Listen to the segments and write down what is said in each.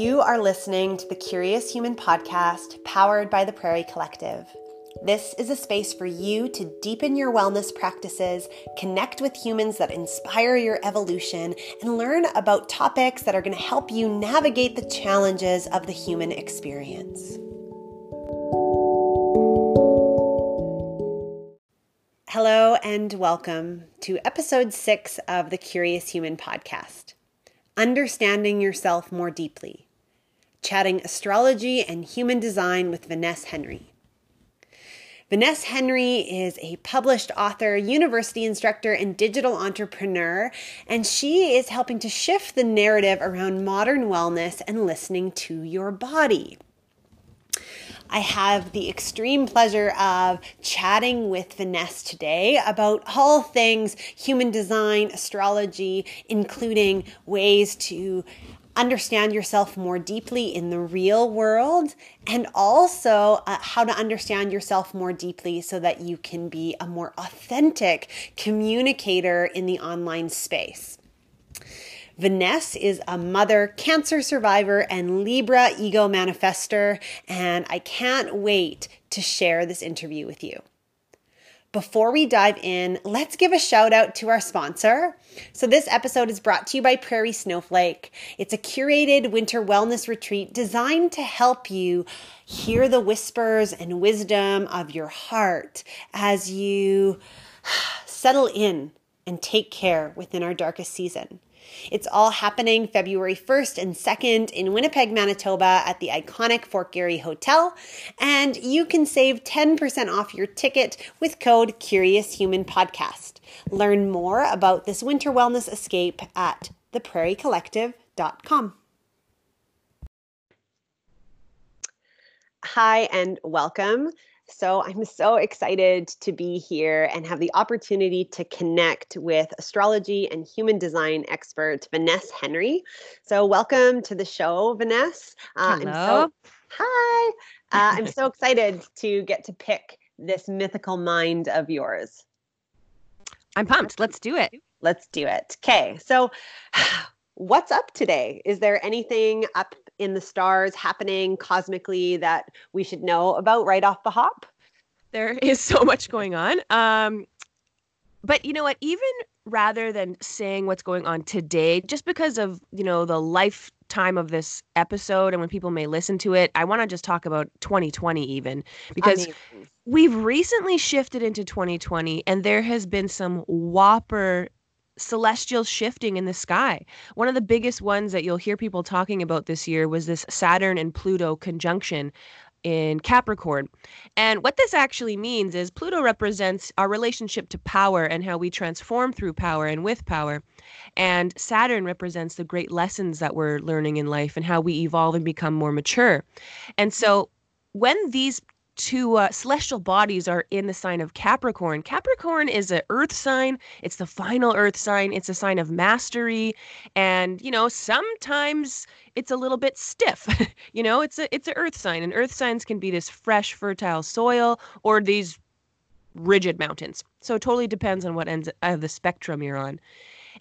You are listening to the Curious Human podcast powered by the Prairie Collective. This is a space for you to deepen your wellness practices, connect with humans that inspire your evolution, and learn about topics that are going to help you navigate the challenges of the human experience. Hello, and welcome to episode six of the Curious Human podcast Understanding Yourself More Deeply, chatting astrology and human design with Vanessa Henry. Vanessa Henry is a published author, university instructor, and digital entrepreneur, and she is helping to shift the narrative around modern wellness and listening to your body. I have the extreme pleasure of chatting with Vanessa today about all things human design, astrology, including ways to understand yourself more deeply in the real world and also uh, how to understand yourself more deeply so that you can be a more authentic communicator in the online space. Vanessa is a mother, cancer survivor, and Libra ego manifestor, and I can't wait to share this interview with you. Before we dive in, let's give a shout out to our sponsor. So, this episode is brought to you by Prairie Snowflake. It's a curated winter wellness retreat designed to help you hear the whispers and wisdom of your heart as you settle in and take care within our darkest season. It's all happening February 1st and 2nd in Winnipeg, Manitoba at the iconic Fort Garry Hotel. And you can save 10% off your ticket with code Curious Human Podcast. Learn more about this winter wellness escape at theprairiecollective.com. Hi, and welcome. So I'm so excited to be here and have the opportunity to connect with astrology and human design expert Vanessa Henry. So welcome to the show, Vanessa. Uh, Hello. So, hi. Uh, I'm so excited to get to pick this mythical mind of yours. I'm pumped. Let's do it. Let's do it. Okay. So what's up today? Is there anything up in the stars happening cosmically that we should know about right off the hop? There is so much going on. Um, but you know what? Even rather than saying what's going on today, just because of you know the lifetime of this episode and when people may listen to it, I want to just talk about 2020 even because Amazing. we've recently shifted into 2020 and there has been some whopper celestial shifting in the sky. One of the biggest ones that you'll hear people talking about this year was this Saturn and Pluto conjunction in Capricorn. And what this actually means is Pluto represents our relationship to power and how we transform through power and with power. And Saturn represents the great lessons that we're learning in life and how we evolve and become more mature. And so when these two uh, celestial bodies are in the sign of Capricorn. Capricorn is an earth sign. It's the final earth sign. It's a sign of mastery. And, you know, sometimes it's a little bit stiff. you know, it's a it's an earth sign. And earth signs can be this fresh, fertile soil or these rigid mountains. So it totally depends on what ends of the spectrum you're on.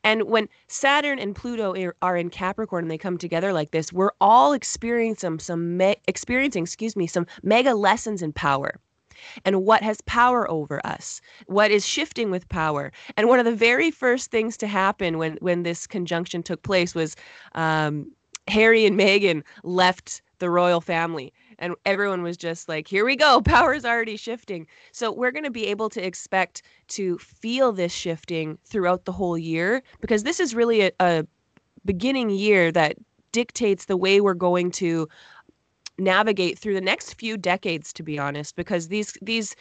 And when Saturn and Pluto are in Capricorn and they come together like this, we're all experiencing some, me- experiencing, excuse me, some mega lessons in power. And what has power over us? What is shifting with power? And one of the very first things to happen when when this conjunction took place was um, harry and meghan left the royal family and everyone was just like here we go power's already shifting. So we're going to be able to expect to feel this shifting throughout the whole year because this is really a, a beginning year that dictates the way we're going to navigate through the next few decades to be honest because these these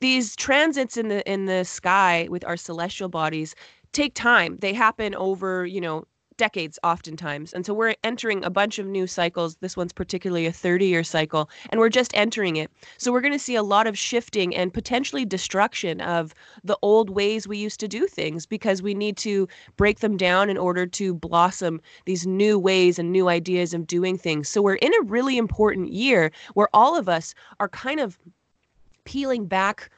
these transits in the in the sky with our celestial bodies take time. They happen over you know decades oftentimes. And so we're entering a bunch of new cycles. This one's particularly a 30 year cycle, and we're just entering it. So we're going to see a lot of shifting and potentially destruction of the old ways we used to do things because we need to break them down in order to blossom these new ways and new ideas of doing things. So we're in a really important year where all of us are kind of peeling back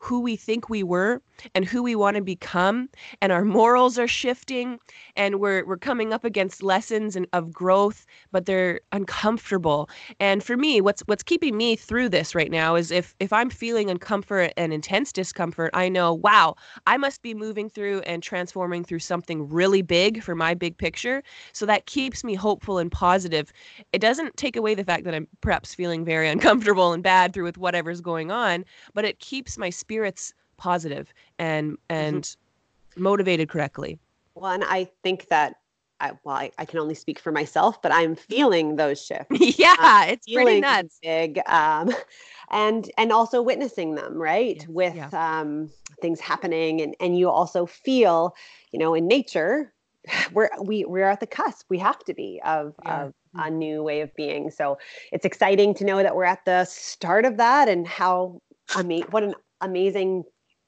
who we think we were and who we want to become and our morals are shifting and we're we're coming up against lessons and of growth but they're uncomfortable. And for me what's what's keeping me through this right now is if if i'm feeling uncomfort and intense discomfort i know wow i must be moving through and transforming through something really big for my big picture. So that keeps me hopeful and positive. It doesn't take away the fact that i'm perhaps feeling very uncomfortable and bad through with whatever's going on but it keeps my spirits positive and mm-hmm. and mm-hmm. motivated correctly. Well, and I think that I, well, I, I, can only speak for myself, but I'm feeling those shifts. yeah, it's pretty nuts. Big, um, and and also witnessing them, right, with yeah. um, things happening, and and you also feel, you know, in nature, we're we we're at the cusp. We have to be of yeah. of a mm-hmm. new way of being. So it's exciting to know that we're at the start of that, and how I mean, what an amazing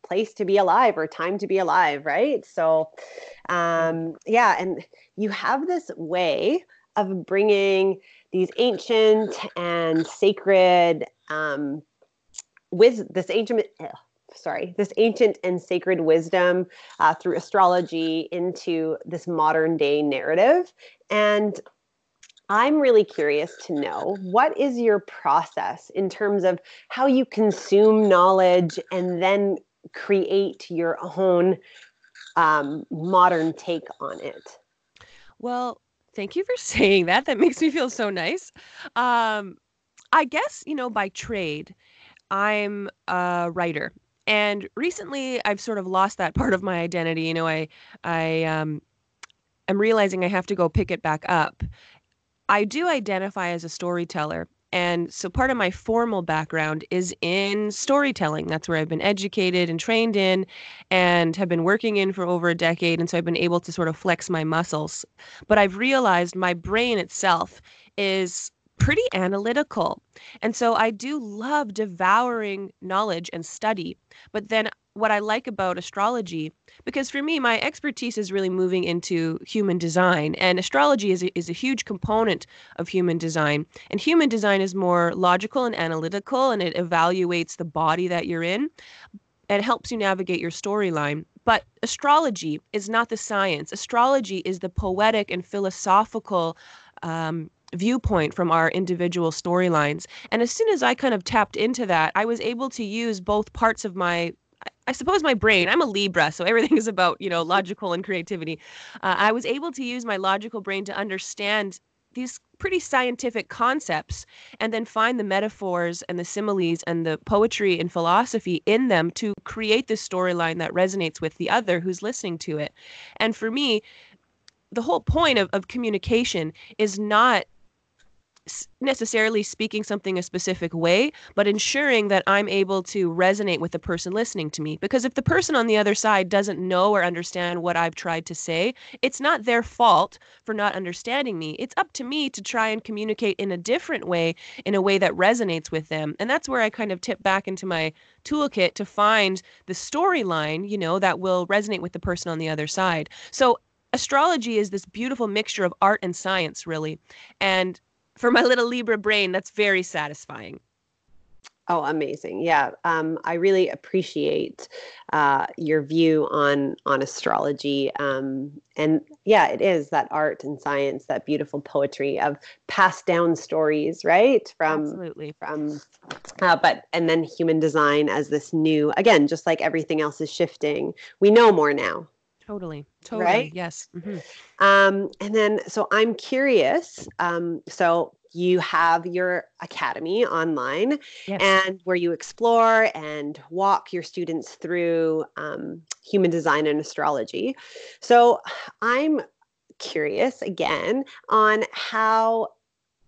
place to be alive or time to be alive, right? So, um, yeah, and you have this way of bringing these ancient and sacred um, with this ancient sorry this ancient and sacred wisdom uh, through astrology into this modern day narrative and i'm really curious to know what is your process in terms of how you consume knowledge and then create your own um, modern take on it. Well, thank you for saying that. That makes me feel so nice. Um, I guess, you know, by trade, I'm a writer. And recently I've sort of lost that part of my identity. You know, I I um I'm realizing I have to go pick it back up. I do identify as a storyteller and so part of my formal background is in storytelling. That's where I've been educated and trained in and have been working in for over a decade. And so I've been able to sort of flex my muscles. But I've realized my brain itself is pretty analytical. And so I do love devouring knowledge and study. But then what I like about astrology, because for me, my expertise is really moving into human design, and astrology is a, is a huge component of human design. And human design is more logical and analytical, and it evaluates the body that you're in and helps you navigate your storyline. But astrology is not the science. Astrology is the poetic and philosophical um, viewpoint from our individual storylines. And as soon as I kind of tapped into that, I was able to use both parts of my I suppose my brain, I'm a Libra, so everything is about, you know, logical and creativity. Uh, I was able to use my logical brain to understand these pretty scientific concepts and then find the metaphors and the similes and the poetry and philosophy in them to create the storyline that resonates with the other who's listening to it. And for me, the whole point of, of communication is not necessarily speaking something a specific way, but ensuring that I'm able to resonate with the person listening to me. Because if the person on the other side doesn't know or understand what I've tried to say, it's not their fault for not understanding me. It's up to me to try and communicate in a different way, in a way that resonates with them. And that's where I kind of tip back into my toolkit to find the storyline, you know, that will resonate with the person on the other side. So astrology is this beautiful mixture of art and science, really. And for my little Libra brain, that's very satisfying. Oh, amazing! Yeah, um, I really appreciate uh, your view on on astrology, um, and yeah, it is that art and science, that beautiful poetry of passed down stories, right? From absolutely from, uh, but and then human design as this new again, just like everything else is shifting. We know more now, Totally. Totally. Right? Yes. Mm-hmm. Um, and then, so I'm curious. Um, so you have your academy online yes. and where you explore and walk your students through um, human design and astrology. So I'm curious again on how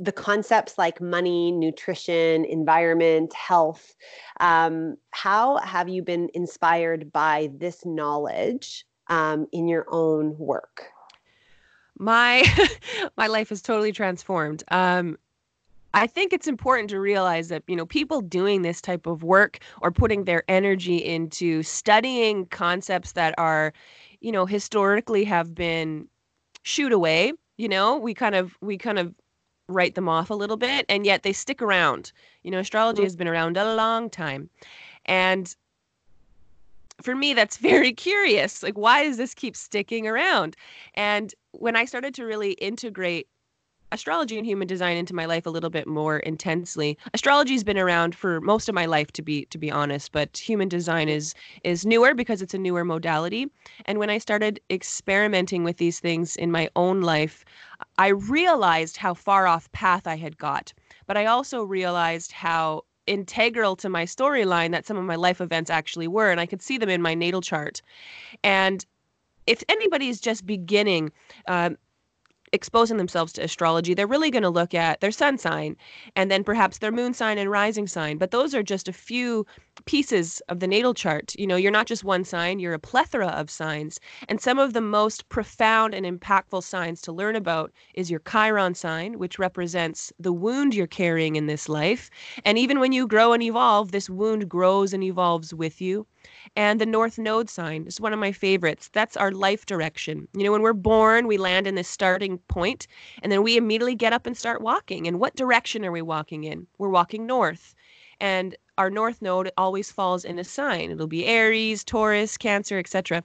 the concepts like money, nutrition, environment, health, um, how have you been inspired by this knowledge um, in your own work? My my life is totally transformed. Um, I think it's important to realize that you know people doing this type of work or putting their energy into studying concepts that are, you know, historically have been shoot away. You know, we kind of we kind of write them off a little bit, and yet they stick around. You know, astrology mm-hmm. has been around a long time, and for me, that's very curious. Like, why does this keep sticking around? And when I started to really integrate astrology and human design into my life a little bit more intensely. Astrology's been around for most of my life to be to be honest, but human design is is newer because it's a newer modality. And when I started experimenting with these things in my own life, I realized how far off path I had got. But I also realized how integral to my storyline that some of my life events actually were and I could see them in my natal chart. And if anybody is just beginning, um, exposing themselves to astrology, they're really going to look at their sun sign and then perhaps their moon sign and rising sign. But those are just a few pieces of the natal chart. You know, you're not just one sign, you're a plethora of signs. And some of the most profound and impactful signs to learn about is your Chiron sign, which represents the wound you're carrying in this life. And even when you grow and evolve, this wound grows and evolves with you. And the North Node sign is one of my favorites. That's our life direction. You know, when we're born, we land in this starting point, and then we immediately get up and start walking. And what direction are we walking in? We're walking north. And our North Node always falls in a sign. It'll be Aries, Taurus, Cancer, etc.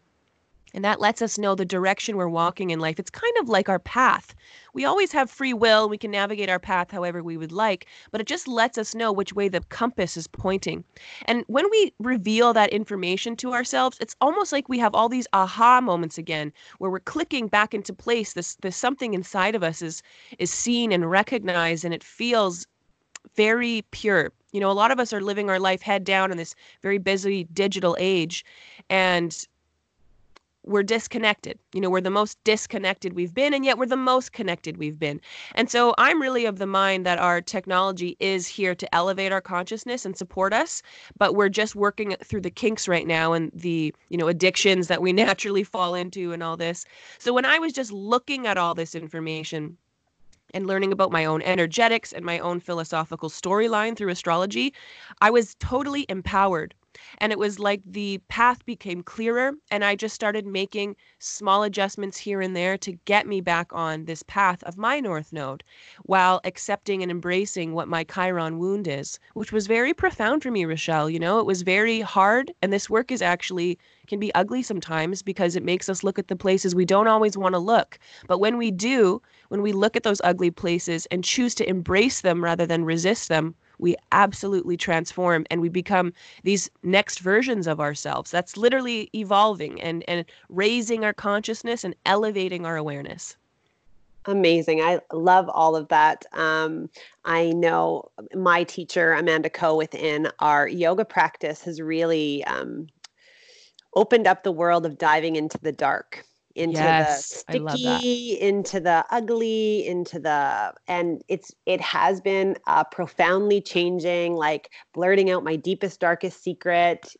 And that lets us know the direction we're walking in life. It's kind of like our path. We always have free will. We can navigate our path however we would like, but it just lets us know which way the compass is pointing. And when we reveal that information to ourselves, it's almost like we have all these aha moments again where we're clicking back into place. This this something inside of us is is seen and recognized and it feels very pure. You know, a lot of us are living our life head down in this very busy digital age and we're disconnected. You know, we're the most disconnected we've been, and yet we're the most connected we've been. And so I'm really of the mind that our technology is here to elevate our consciousness and support us, but we're just working through the kinks right now and the, you know, addictions that we naturally fall into and all this. So when I was just looking at all this information, and learning about my own energetics and my own philosophical storyline through astrology, I was totally empowered and it was like the path became clearer. And I just started making small adjustments here and there to get me back on this path of my North Node while accepting and embracing what my Chiron wound is, which was very profound for me, Rochelle. You know, it was very hard. And this work is actually can be ugly sometimes because it makes us look at the places we don't always want to look. But when we do, when we look at those ugly places and choose to embrace them rather than resist them, we absolutely transform and we become these next versions of ourselves. That's literally evolving and, and raising our consciousness and elevating our awareness. Amazing. I love all of that. Um, I know my teacher, Amanda Coe, within our yoga practice has really um, opened up the world of diving into the dark into yes, the sticky into the ugly into the and it's it has been uh, profoundly changing like blurting out my deepest darkest secret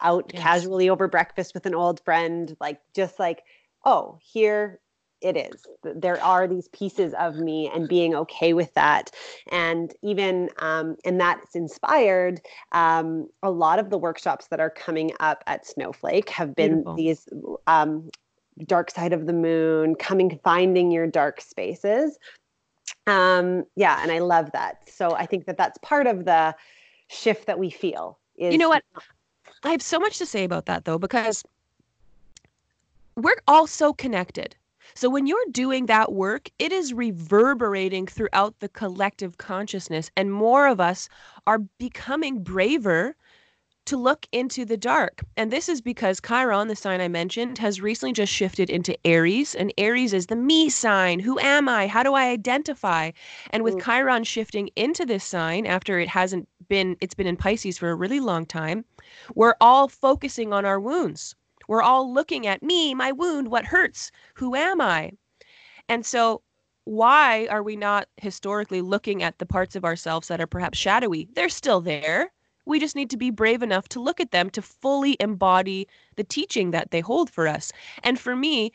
out yes. casually over breakfast with an old friend like just like oh here it is there are these pieces of me and being okay with that and even um, and that's inspired um, a lot of the workshops that are coming up at snowflake have been Beautiful. these um, dark side of the moon, coming, finding your dark spaces. Um, yeah, and I love that. So I think that that's part of the shift that we feel. Is you know what? I have so much to say about that though, because we're all so connected. So when you're doing that work, it is reverberating throughout the collective consciousness, and more of us are becoming braver to look into the dark. And this is because Chiron, the sign I mentioned, has recently just shifted into Aries. And Aries is the me sign. Who am I? How do I identify? And with mm. Chiron shifting into this sign after it hasn't been, it's been in Pisces for a really long time, we're all focusing on our wounds. We're all looking at me, my wound, what hurts, who am I? And so why are we not historically looking at the parts of ourselves that are perhaps shadowy? They're still there we just need to be brave enough to look at them to fully embody the teaching that they hold for us. And for me,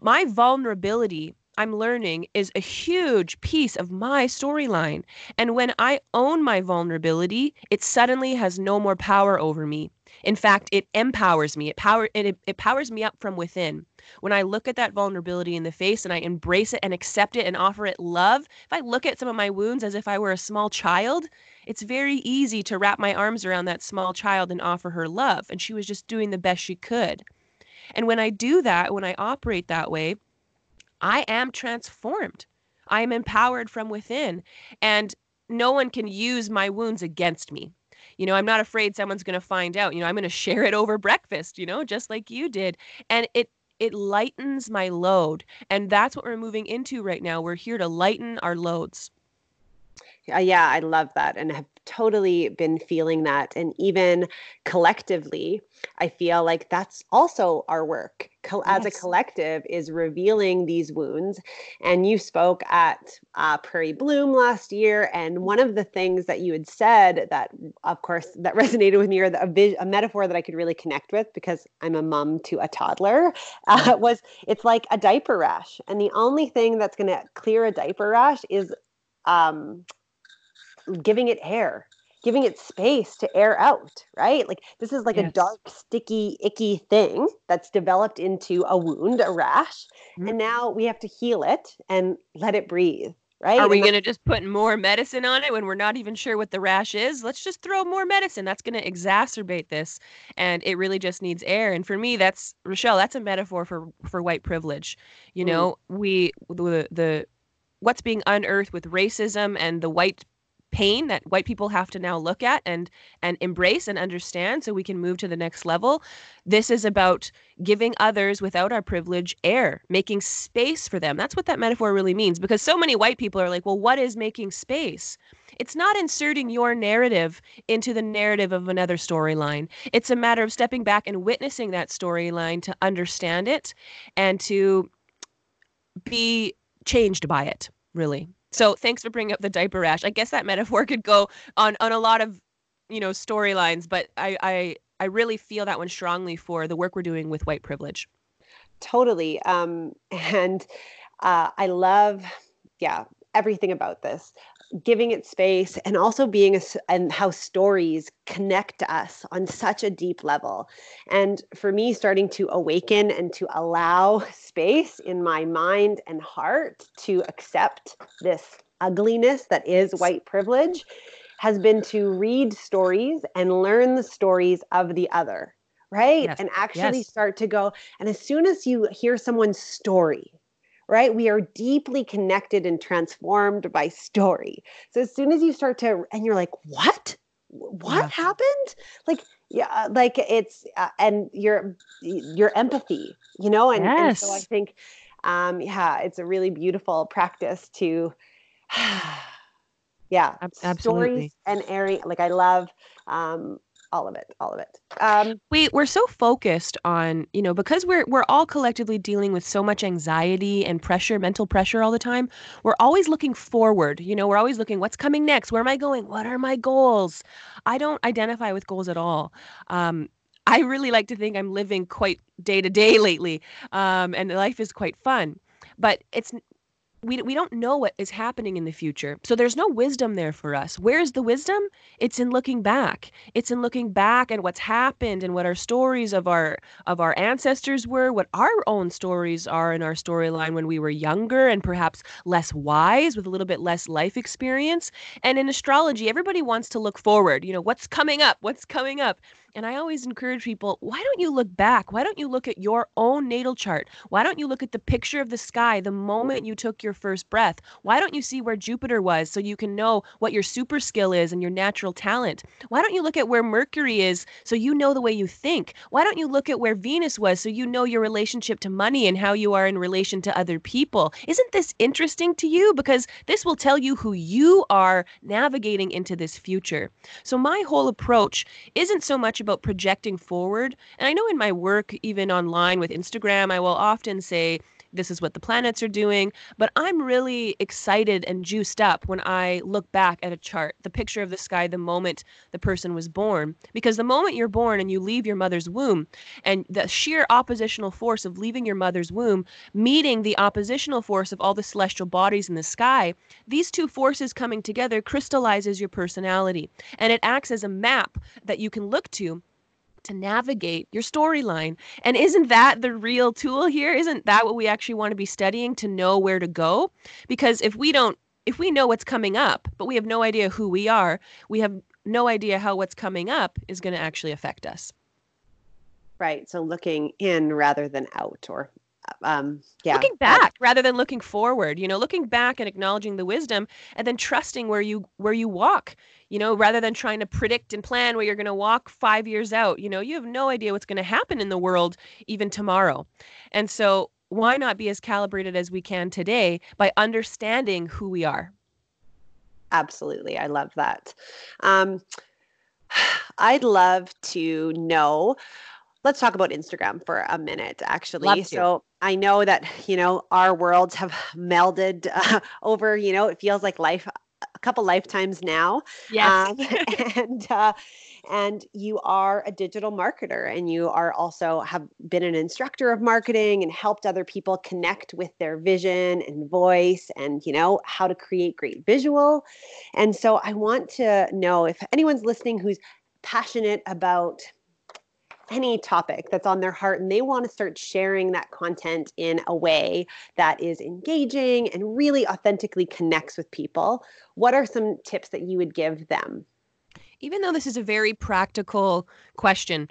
my vulnerability I'm learning is a huge piece of my storyline. And when I own my vulnerability, it suddenly has no more power over me. In fact, it empowers me. It power it, it powers me up from within. When I look at that vulnerability in the face and I embrace it and accept it and offer it love, if I look at some of my wounds as if I were a small child, it's very easy to wrap my arms around that small child and offer her love. And she was just doing the best she could. And when I do that, when I operate that way, I am transformed. I am empowered from within. And no one can use my wounds against me. You know, I'm not afraid someone's going to find out. You know, I'm going to share it over breakfast, you know, just like you did. And it it lightens my load. And that's what we're moving into right now. We're here to lighten our loads. Yeah, I love that and have totally been feeling that. And even collectively, I feel like that's also our work Co- yes. as a collective is revealing these wounds. And you spoke at uh, Prairie Bloom last year. And one of the things that you had said that, of course, that resonated with me or the, a, vis- a metaphor that I could really connect with because I'm a mom to a toddler uh, was it's like a diaper rash. And the only thing that's going to clear a diaper rash is um, giving it air giving it space to air out right like this is like yes. a dark sticky icky thing that's developed into a wound a rash mm-hmm. and now we have to heal it and let it breathe right are we going to just put more medicine on it when we're not even sure what the rash is let's just throw more medicine that's going to exacerbate this and it really just needs air and for me that's rochelle that's a metaphor for for white privilege you mm. know we the the what's being unearthed with racism and the white pain that white people have to now look at and and embrace and understand so we can move to the next level this is about giving others without our privilege air making space for them that's what that metaphor really means because so many white people are like well what is making space it's not inserting your narrative into the narrative of another storyline. It's a matter of stepping back and witnessing that storyline to understand it and to be changed by it, really. So thanks for bringing up the diaper rash. I guess that metaphor could go on on a lot of you know storylines, but I I I really feel that one strongly for the work we're doing with white privilege. Totally, um, and uh, I love yeah everything about this giving it space and also being a, and how stories connect us on such a deep level and for me starting to awaken and to allow space in my mind and heart to accept this ugliness that is white privilege has been to read stories and learn the stories of the other right yes. and actually yes. start to go and as soon as you hear someone's story right? We are deeply connected and transformed by story. So as soon as you start to, and you're like, what? What yeah. happened? Like, yeah, uh, like it's, uh, and your, your empathy, you know? And, yes. and so I think, um, yeah, it's a really beautiful practice to, yeah, Absolutely. stories and airing. Like I love, um, all of it all of it. Um, we we're so focused on you know because we're we're all collectively dealing with so much anxiety and pressure mental pressure all the time we're always looking forward you know we're always looking what's coming next? Where am i going? What are my goals? I don't identify with goals at all. Um, i really like to think i'm living quite day to day lately um, and life is quite fun but it's we, we don't know what is happening in the future. So there's no wisdom there for us. Where's the wisdom? It's in looking back. It's in looking back at what's happened and what our stories of our of our ancestors were, what our own stories are in our storyline when we were younger and perhaps less wise with a little bit less life experience. And in astrology, everybody wants to look forward. You know, what's coming up? What's coming up? And I always encourage people why don't you look back? Why don't you look at your own natal chart? Why don't you look at the picture of the sky the moment you took your first breath? Why don't you see where Jupiter was so you can know what your super skill is and your natural talent? Why don't you look at where Mercury is so you know the way you think? Why don't you look at where Venus was so you know your relationship to money and how you are in relation to other people? Isn't this interesting to you? Because this will tell you who you are navigating into this future. So, my whole approach isn't so much about projecting forward. And I know in my work, even online with Instagram, I will often say, this is what the planets are doing. But I'm really excited and juiced up when I look back at a chart, the picture of the sky the moment the person was born. Because the moment you're born and you leave your mother's womb, and the sheer oppositional force of leaving your mother's womb, meeting the oppositional force of all the celestial bodies in the sky, these two forces coming together crystallizes your personality. And it acts as a map that you can look to to navigate your storyline. And isn't that the real tool here? Isn't that what we actually want to be studying to know where to go? Because if we don't, if we know what's coming up, but we have no idea who we are, we have no idea how what's coming up is going to actually affect us. Right. So looking in rather than out or um yeah looking back rather than looking forward you know looking back and acknowledging the wisdom and then trusting where you where you walk you know rather than trying to predict and plan where you're going to walk 5 years out you know you have no idea what's going to happen in the world even tomorrow. And so why not be as calibrated as we can today by understanding who we are? Absolutely i love that. Um i'd love to know let's talk about Instagram for a minute, actually. So I know that, you know, our worlds have melded uh, over, you know, it feels like life, a couple lifetimes now. Yes. Um, and, uh, and you are a digital marketer and you are also have been an instructor of marketing and helped other people connect with their vision and voice and you know how to create great visual and so i want to know if anyone's listening who's passionate about any topic that's on their heart and they want to start sharing that content in a way that is engaging and really authentically connects with people, what are some tips that you would give them? Even though this is a very practical question,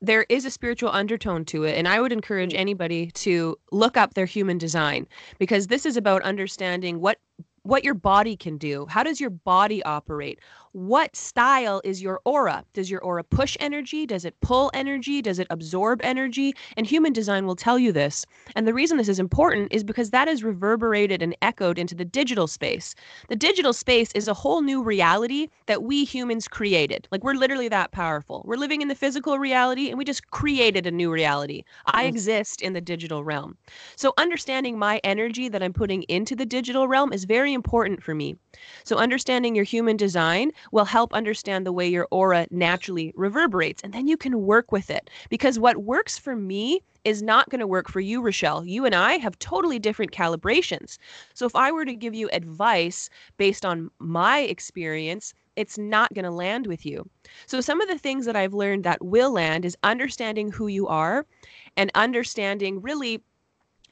there is a spiritual undertone to it. And I would encourage mm. anybody to look up their human design because this is about understanding what what your body can do. How does your body operate? What style is your aura? Does your aura push energy? Does it pull energy? Does it absorb energy? And human design will tell you this. And the reason this is important is because that is reverberated and echoed into the digital space. The digital space is a whole new reality that we humans created. Like we're literally that powerful. We're living in the physical reality and we just created a new reality. I exist in the digital realm. So understanding my energy that I'm putting into the digital realm is very important for me. So understanding your human design will help understand the way your aura naturally reverberates. And then you can work with it. Because what works for me is not going to work for you, Rochelle. You and I have totally different calibrations. So if I were to give you advice based on my experience, it's not going to land with you. So some of the things that I've learned that will land is understanding who you are and understanding really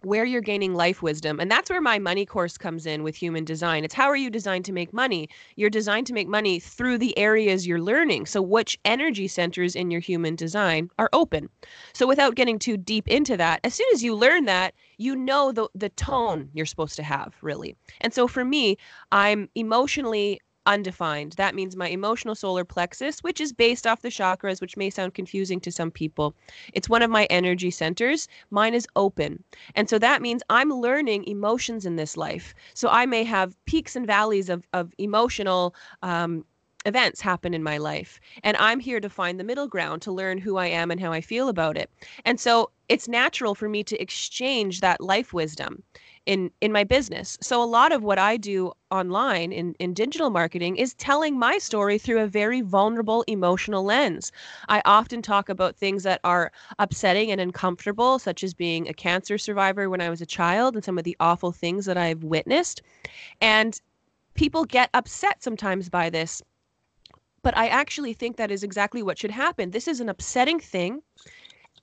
where you're gaining life wisdom. And that's where my money course comes in with human design. It's how are you designed to make money? You're designed to make money through the areas you're learning. So, which energy centers in your human design are open? So, without getting too deep into that, as soon as you learn that, you know the, the tone you're supposed to have, really. And so, for me, I'm emotionally undefined. That means my emotional solar plexus, which is based off the chakras, which may sound confusing to some people. It's one of my energy centers. Mine is open. And so that means I'm learning emotions in this life. So I may have peaks and valleys of, of emotional um, events happen in my life. And I'm here to find the middle ground to learn who I am and how I feel about it. And so it's natural for me to exchange that life wisdom in in my business. So a lot of what I do online in in digital marketing is telling my story through a very vulnerable emotional lens. I often talk about things that are upsetting and uncomfortable such as being a cancer survivor when I was a child and some of the awful things that I've witnessed. And people get upset sometimes by this. But I actually think that is exactly what should happen. This is an upsetting thing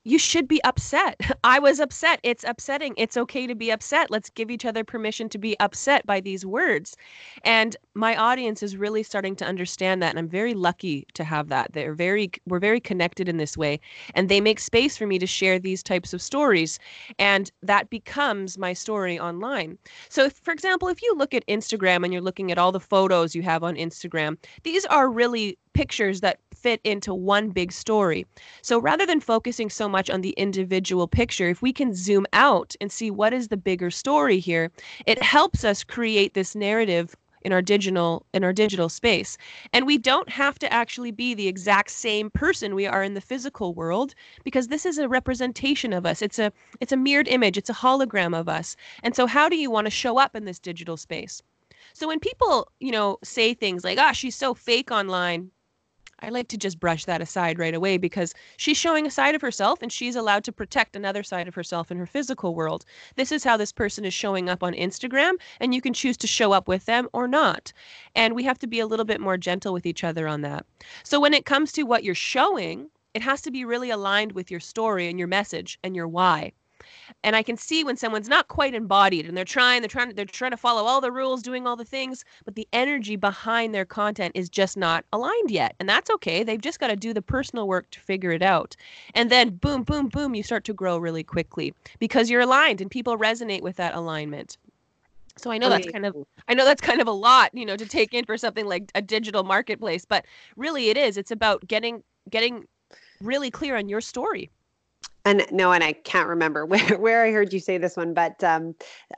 you should be upset. I was upset. It's upsetting. It's okay to be upset. Let's give each other permission to be upset by these words. And my audience is really starting to understand that and I'm very lucky to have that. They're very we're very connected in this way and they make space for me to share these types of stories and that becomes my story online. So if, for example, if you look at Instagram and you're looking at all the photos you have on Instagram, these are really pictures that fit into one big story. So rather than focusing so much on the individual picture, if we can zoom out and see what is the bigger story here, it helps us create this narrative in our digital in our digital space. And we don't have to actually be the exact same person we are in the physical world because this is a representation of us. It's a it's a mirrored image. It's a hologram of us. And so how do you want to show up in this digital space? So when people you know say things like ah oh, she's so fake online I like to just brush that aside right away because she's showing a side of herself and she's allowed to protect another side of herself in her physical world. This is how this person is showing up on Instagram, and you can choose to show up with them or not. And we have to be a little bit more gentle with each other on that. So when it comes to what you're showing, it has to be really aligned with your story and your message and your why and i can see when someone's not quite embodied and they're trying they're trying they're trying to follow all the rules doing all the things but the energy behind their content is just not aligned yet and that's okay. They've just got to do the personal work to figure it out. And then boom boom boom you start to grow really quickly because you're aligned and people resonate with that alignment. So I know that's kind of I know that's kind of a lot, you know, to take in for something like a digital marketplace, but really it is. It's about getting getting really clear on your story and no, and I can't remember where, where I heard you say this one, but um,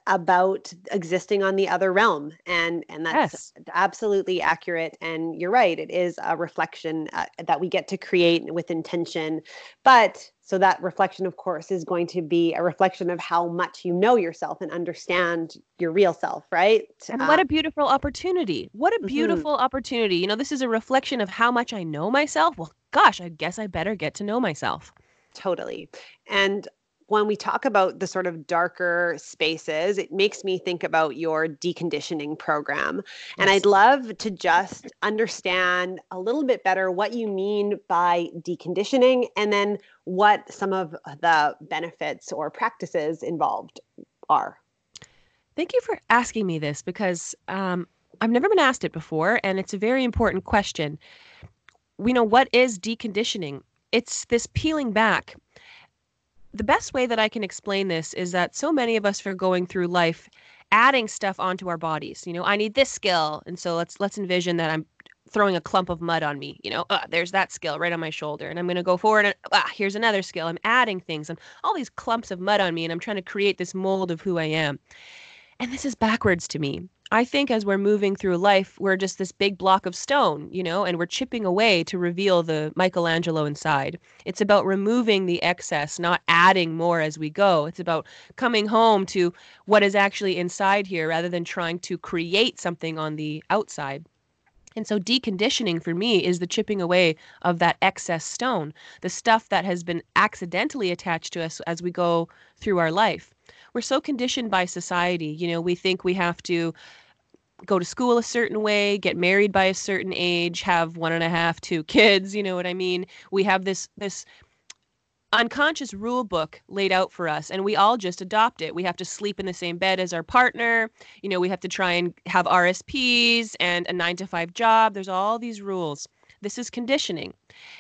about existing on the other realm, and and that's yes. absolutely accurate. And you're right; it is a reflection uh, that we get to create with intention. But so that reflection, of course, is going to be a reflection of how much you know yourself and understand your real self, right? And um, what a beautiful opportunity! What a mm-hmm. beautiful mm-hmm. opportunity! You know, this is a reflection of how much I know myself. Well, gosh, I guess I better get to know myself. Totally. And when we talk about the sort of darker spaces, it makes me think about your deconditioning program. Yes. And I'd love to just understand a little bit better what you mean by deconditioning and then what some of the benefits or practices involved are. Thank you for asking me this because um, I've never been asked it before, and it's a very important question. We know what is deconditioning it's this peeling back. The best way that I can explain this is that so many of us are going through life adding stuff onto our bodies. You know, I need this skill, and so let's let's envision that I'm throwing a clump of mud on me. You know, uh, there's that skill right on my shoulder, and I'm going to go forward and ah, here's another skill. I'm adding things and all these clumps of mud on me, and I'm trying to create this mold of who I am. And this is backwards to me. I think as we're moving through life, we're just this big block of stone, you know, and we're chipping away to reveal the Michelangelo inside. It's about removing the excess, not adding more as we go. It's about coming home to what is actually inside here rather than trying to create something on the outside. And so deconditioning for me is the chipping away of that excess stone, the stuff that has been accidentally attached to us as we go through our life we're so conditioned by society. You know, we think we have to go to school a certain way, get married by a certain age, have one and a half, two kids, you know what I mean? We have this this unconscious rule book laid out for us and we all just adopt it. We have to sleep in the same bed as our partner, you know, we have to try and have RSPs and a 9 to 5 job. There's all these rules. This is conditioning.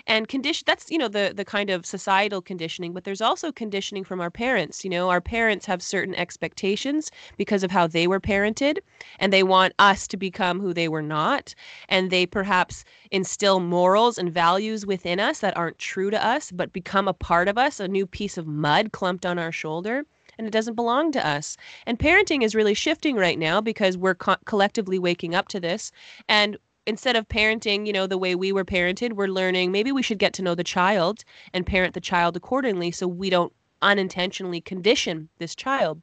And condition that's, you know, the the kind of societal conditioning, but there's also conditioning from our parents. You know, our parents have certain expectations because of how they were parented, and they want us to become who they were not, and they perhaps instill morals and values within us that aren't true to us but become a part of us, a new piece of mud clumped on our shoulder and it doesn't belong to us. And parenting is really shifting right now because we're co- collectively waking up to this. And instead of parenting, you know, the way we were parented, we're learning maybe we should get to know the child and parent the child accordingly so we don't unintentionally condition this child.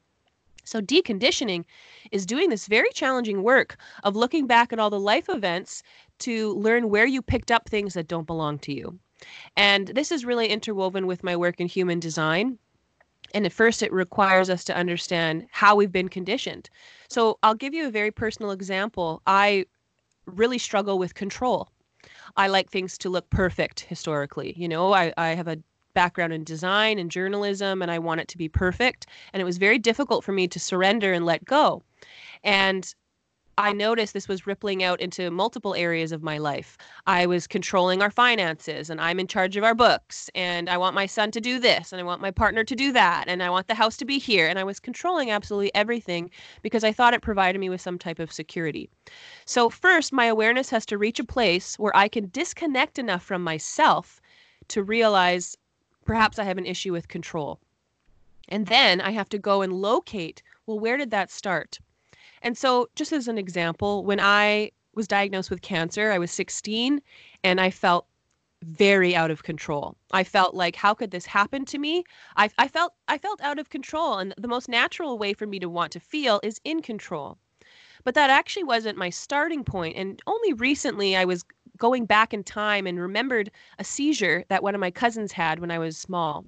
So, deconditioning is doing this very challenging work of looking back at all the life events to learn where you picked up things that don't belong to you. And this is really interwoven with my work in human design. And at first, it requires us to understand how we've been conditioned. So, I'll give you a very personal example. I really struggle with control. I like things to look perfect historically. You know, I, I have a background in design and journalism and I want it to be perfect. And it was very difficult for me to surrender and let go. And I noticed this was rippling out into multiple areas of my life. I was controlling our finances and I'm in charge of our books and I want my son to do this and I want my partner to do that and I want the house to be here and I was controlling absolutely everything because I thought it provided me with some type of security. So first my awareness has to reach a place where I can disconnect enough from myself to realize perhaps I have an issue with control. And then I have to go and locate, well where did that start? And so, just as an example, when I was diagnosed with cancer, I was 16 and I felt very out of control. I felt like how could this happen to me? I, I felt I felt out of control and the most natural way for me to want to feel is in control. But that actually wasn't my starting point and only recently I was going back in time and remembered a seizure that one of my cousins had when I was small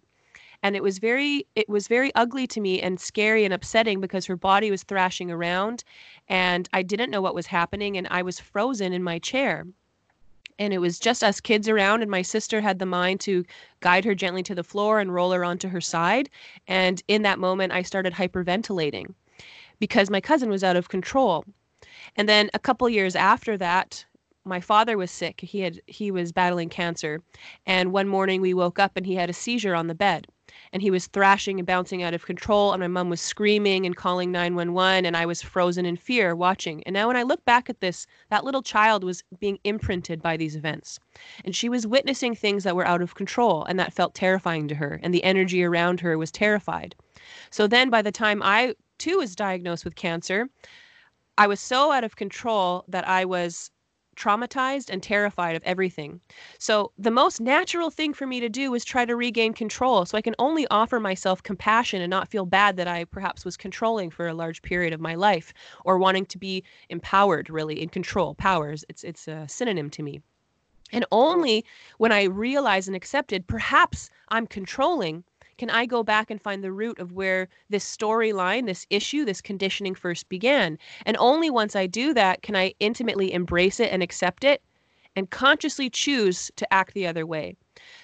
and it was very it was very ugly to me and scary and upsetting because her body was thrashing around and I didn't know what was happening and I was frozen in my chair. and it was just us kids around and my sister had the mind to guide her gently to the floor and roll her onto her side. And in that moment i started hyperventilating because my cousin was out of control. And then a couple years after that my father was sick. He had he was battling cancer. And one morning we woke up and he had a seizure on the bed and he was thrashing and bouncing out of control and my mom was screaming and calling 911 and I was frozen in fear watching. And now when I look back at this, that little child was being imprinted by these events. And she was witnessing things that were out of control and that felt terrifying to her and the energy around her was terrified. So then by the time I too was diagnosed with cancer, I was so out of control that I was traumatized and terrified of everything. So, the most natural thing for me to do was try to regain control so I can only offer myself compassion and not feel bad that I perhaps was controlling for a large period of my life or wanting to be empowered, really, in control. Powers, it's, it's a synonym to me. And only when I realized and accepted perhaps I'm controlling can I go back and find the root of where this storyline, this issue, this conditioning first began? And only once I do that can I intimately embrace it and accept it and consciously choose to act the other way.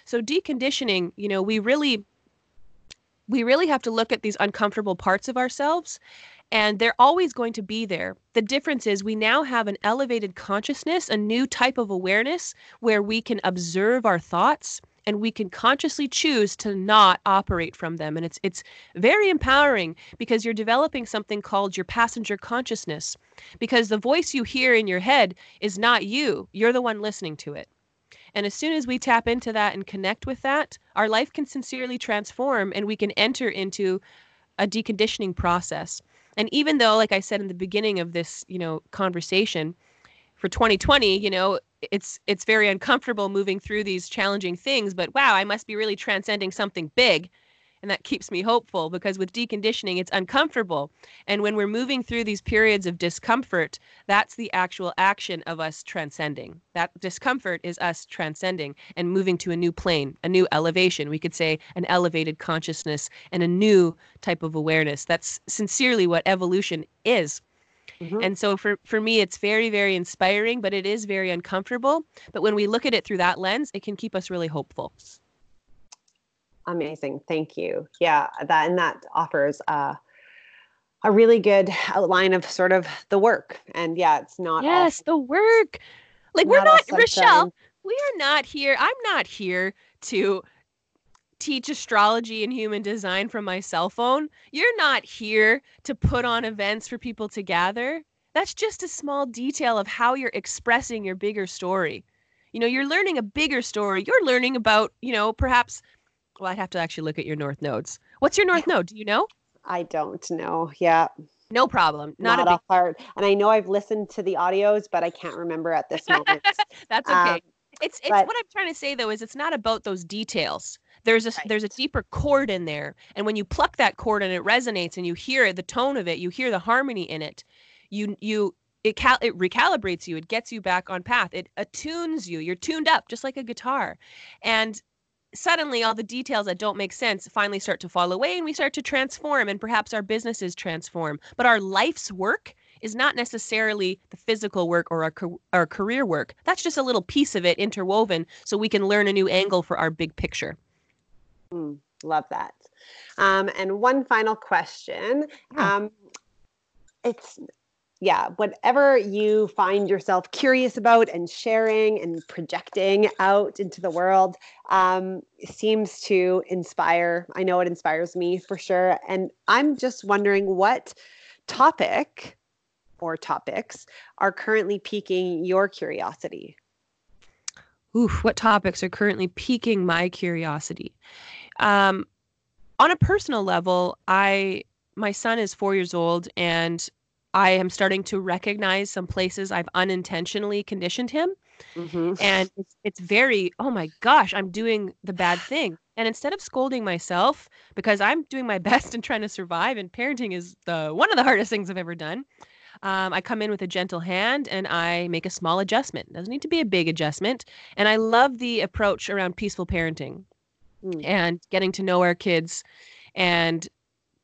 So deconditioning, you know, we really we really have to look at these uncomfortable parts of ourselves and they're always going to be there. The difference is we now have an elevated consciousness, a new type of awareness where we can observe our thoughts and we can consciously choose to not operate from them. And it's it's very empowering because you're developing something called your passenger consciousness because the voice you hear in your head is not you. You're the one listening to it. And as soon as we tap into that and connect with that our life can sincerely transform and we can enter into a deconditioning process. And even though like i said in the beginning of this you know conversation for 2020 you know it's it's very uncomfortable moving through these challenging things but wow i must be really transcending something big. And that keeps me hopeful because with deconditioning it's uncomfortable. And when we're moving through these periods of discomfort that's the actual action of us transcending. That discomfort is us transcending and moving to a new plane a new elevation. We could say an elevated consciousness and a new type of awareness. That's sincerely what evolution is Mm-hmm. And so for for me it's very very inspiring, but it is very uncomfortable. But when we look at it through that lens, it can keep us really hopeful. Amazing. Thank you. Yeah, that and that offers a a really good outline of sort of the work. And yeah, it's not Yes, the work. Like we're not Rochelle, we are not here. I'm not here to teach astrology and human design from my cell phone. You're not here to put on events for people to gather. That's just a small detail of how you're expressing your bigger story. You know, you're learning a bigger story. You're learning about, you know, perhaps, well, I'd have to actually look at your north nodes. What's your north node? Do you know? I don't know. Yeah. No problem. Not, Not a big... hard. And I know I've listened to the audios, but I can't remember at this moment. That's okay. Um, it's it's but... what I'm trying to say though is it's not about those details there's a right. there's a deeper chord in there and when you pluck that chord and it resonates and you hear the tone of it you hear the harmony in it you you it cal- it recalibrates you it gets you back on path it attunes you you're tuned up just like a guitar. And suddenly all the details that don't make sense finally start to fall away and we start to transform and perhaps our businesses transform. But our life's work is not necessarily the physical work or our, our career work. That's just a little piece of it interwoven so we can learn a new angle for our big picture Mm, love that. Um, and one final question. Um, it's yeah, whatever you find yourself curious about and sharing and projecting out into the world um, seems to inspire. I know it inspires me for sure. And I'm just wondering what topic or topics are currently piquing your curiosity? Oof, what topics are currently piquing my curiosity? Um, on a personal level, I my son is four years old, and I am starting to recognize some places I've unintentionally conditioned him. Mm-hmm. And it's, it's very, oh my gosh, I'm doing the bad thing. And instead of scolding myself, because I'm doing my best and trying to survive, and parenting is the one of the hardest things I've ever done, um, I come in with a gentle hand and I make a small adjustment. It doesn't need to be a big adjustment. And I love the approach around peaceful parenting mm. and getting to know our kids and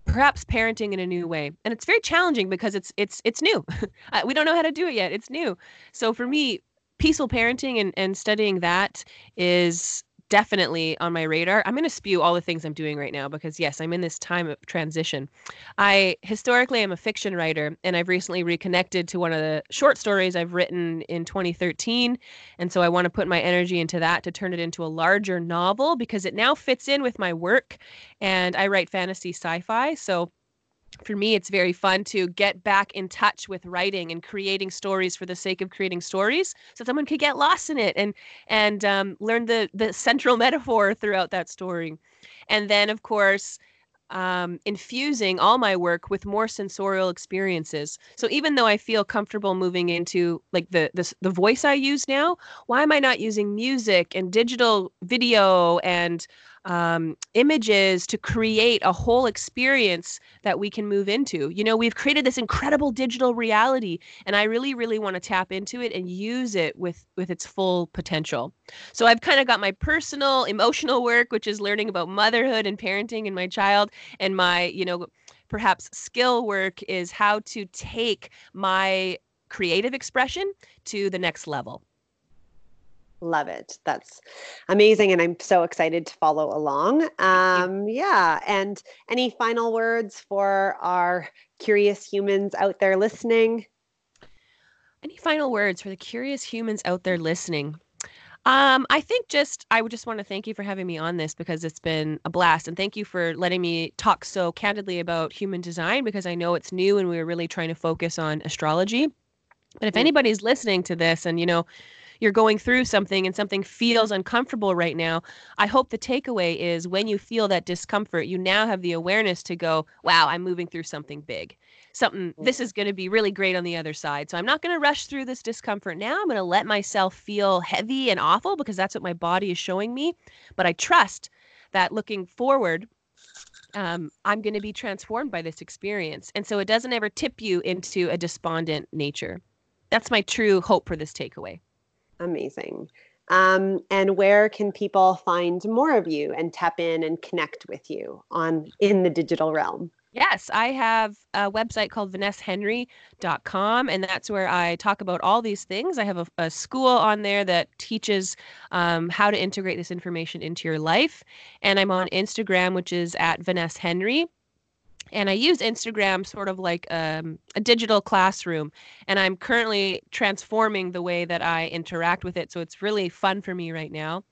perhaps parenting in a new way. And it's very challenging because it's it's it's new. We don't know how to do it yet. It's new. So for me peaceful parenting and, and studying that is definitely on my radar. I'm going to spew all the things I'm doing right now because yes, I'm in this time of transition. I historically am a fiction writer and I've recently reconnected to one of the short stories I've written in 2013 and so I want to put my energy into that to turn it into a larger novel because it now fits in with my work and I write fantasy sci-fi. So for me it's very fun to get back in touch with writing and creating stories for the sake of creating stories so someone could get lost in it and and um, learn the the central metaphor throughout that story and then of course um, infusing all my work with more sensorial experiences. So even though I feel comfortable moving into like the, the the voice I use now, why am I not using music and digital video and um, images to create a whole experience that we can move into. You know, we've created this incredible digital reality, and I really, really want to tap into it and use it with with its full potential. So I've kind of got my personal, emotional work, which is learning about motherhood and parenting and my child, and my, you know, perhaps skill work is how to take my creative expression to the next level. Love it. That's amazing. And I'm so excited to follow along. Um, yeah. And any final words for our curious humans out there listening? Any final words for the curious humans out there listening? Um, I think just I would just want to thank you for having me on this because it's been a blast, and thank you for letting me talk so candidly about human design because I know it's new and we are really trying to focus on astrology. But if mm. anybody's listening to this and you know you're going through something and something feels uncomfortable right now, I hope the takeaway is when you feel that discomfort, you now have the awareness to go, wow, I'm moving through something big. Something, this is going to be really great on the other side. So I'm not going to rush through this discomfort now. I'm going to let myself feel heavy and awful because that's what my body is showing me. But I trust that looking forward, um, I'm going to be transformed by this experience. And so it doesn't ever tip you into a despondent nature. That's my true hope for this takeaway. Amazing. Um, and where can people find more of you and tap in and connect with you on in the digital realm? Yes, I have a website called vanesshenry.com, and that's where I talk about all these things. I have a, a school on there that teaches um, how to integrate this information into your life. And I'm on Instagram, which is at Vaness Henry and I use Instagram sort of like um, a digital classroom. And I'm currently transforming the way that I interact with it. So it's really fun for me right now.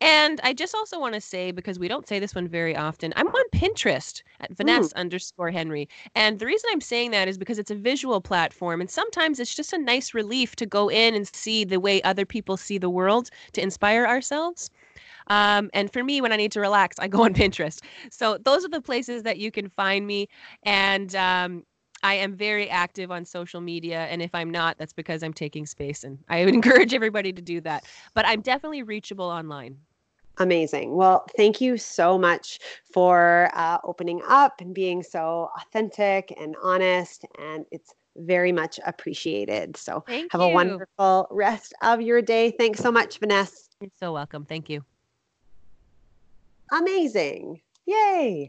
And I just also want to say, because we don't say this one very often, I'm on Pinterest at Vaness mm. underscore Henry. And the reason I'm saying that is because it's a visual platform. And sometimes it's just a nice relief to go in and see the way other people see the world to inspire ourselves. Um, and for me, when I need to relax, I go on Pinterest. So those are the places that you can find me. And um, I am very active on social media. And if I'm not, that's because I'm taking space. And I would encourage everybody to do that. But I'm definitely reachable online. Amazing. Well, thank you so much for uh, opening up and being so authentic and honest. And it's very much appreciated. So thank have you. a wonderful rest of your day. Thanks so much, Vaness. You're so welcome. Thank you. Amazing. Yay.